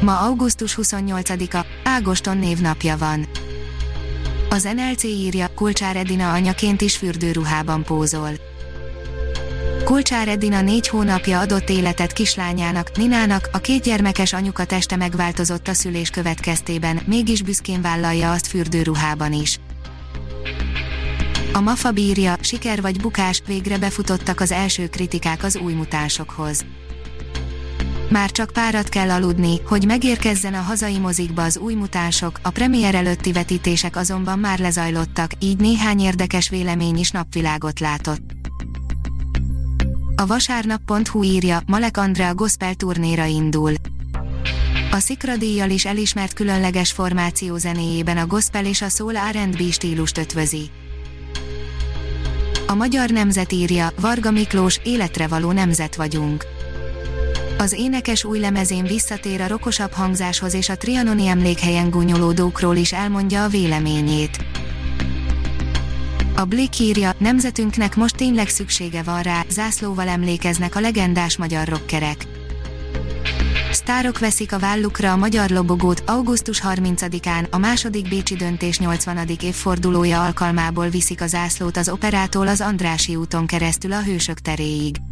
Ma augusztus 28-a, Ágoston névnapja van. Az NLC írja, Kulcsár Edina anyaként is fürdőruhában pózol. Kulcsár Edina négy hónapja adott életet kislányának, Ninának, a kétgyermekes anyuka teste megváltozott a szülés következtében, mégis büszkén vállalja azt fürdőruhában is. A MAFA bírja, siker vagy bukás, végre befutottak az első kritikák az új mutánsokhoz. Már csak párat kell aludni, hogy megérkezzen a hazai mozikba az új mutánsok, a premier előtti vetítések azonban már lezajlottak, így néhány érdekes vélemény is napvilágot látott. A vasárnap.hu írja, Malek Andrea gospel turnéra indul. A Szikra díjjal is elismert különleges formáció zenéjében a gospel és a soul R&B stílust ötvözi. A magyar nemzet írja, Varga Miklós, életre való nemzet vagyunk az énekes új lemezén visszatér a rokosabb hangzáshoz és a trianoni emlékhelyen gúnyolódókról is elmondja a véleményét. A Blick írja, nemzetünknek most tényleg szüksége van rá, zászlóval emlékeznek a legendás magyar rockerek. Sztárok veszik a vállukra a magyar lobogót, augusztus 30-án, a második Bécsi döntés 80. évfordulója alkalmából viszik a zászlót az operától az Andrási úton keresztül a Hősök teréig.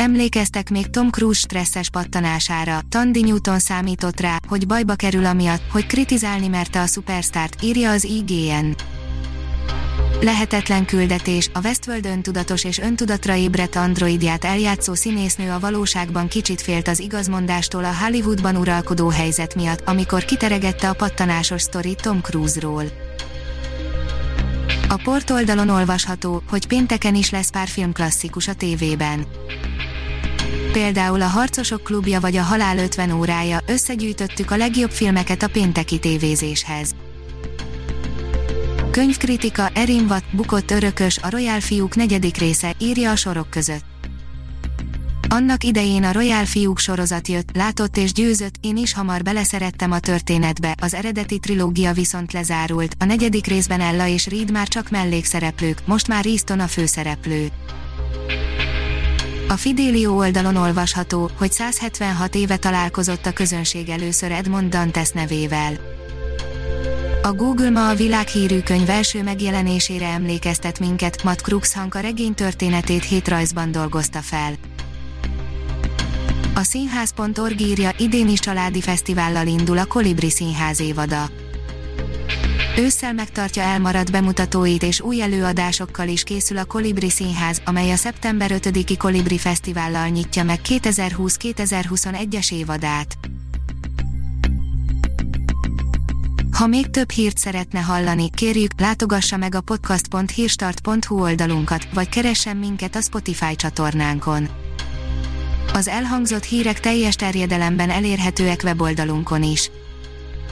Emlékeztek még Tom Cruise stresszes pattanására, Tandy Newton számított rá, hogy bajba kerül amiatt, hogy kritizálni merte a szupersztárt, írja az IGN. Lehetetlen küldetés, a Westworld öntudatos és öntudatra ébredt androidját eljátszó színésznő a valóságban kicsit félt az igazmondástól a Hollywoodban uralkodó helyzet miatt, amikor kiteregette a pattanásos sztori Tom Cruise-ról. A portoldalon olvasható, hogy pénteken is lesz pár filmklasszikus a tévében például a Harcosok klubja vagy a Halál 50 órája, összegyűjtöttük a legjobb filmeket a pénteki tévézéshez. Könyvkritika Erin Watt, bukott örökös, a Royal fiúk negyedik része, írja a sorok között. Annak idején a Royal fiúk sorozat jött, látott és győzött, én is hamar beleszerettem a történetbe, az eredeti trilógia viszont lezárult, a negyedik részben Ella és Reed már csak mellékszereplők, most már Easton a főszereplő. A Fidelio oldalon olvasható, hogy 176 éve találkozott a közönség először Edmond Dantes nevével. A Google ma a világhírű könyv első megjelenésére emlékeztet minket, Matt Cruikshank a regény történetét hét rajzban dolgozta fel. A színház.org írja, idén is családi fesztivállal indul a Kolibri Színház évada. Ősszel megtartja elmaradt bemutatóit és új előadásokkal is készül a Kolibri Színház, amely a szeptember 5-i Kolibri Fesztivállal nyitja meg 2020-2021-es évadát. Ha még több hírt szeretne hallani, kérjük, látogassa meg a podcast.hírstart.hu oldalunkat, vagy keressen minket a Spotify csatornánkon. Az elhangzott hírek teljes terjedelemben elérhetőek weboldalunkon is.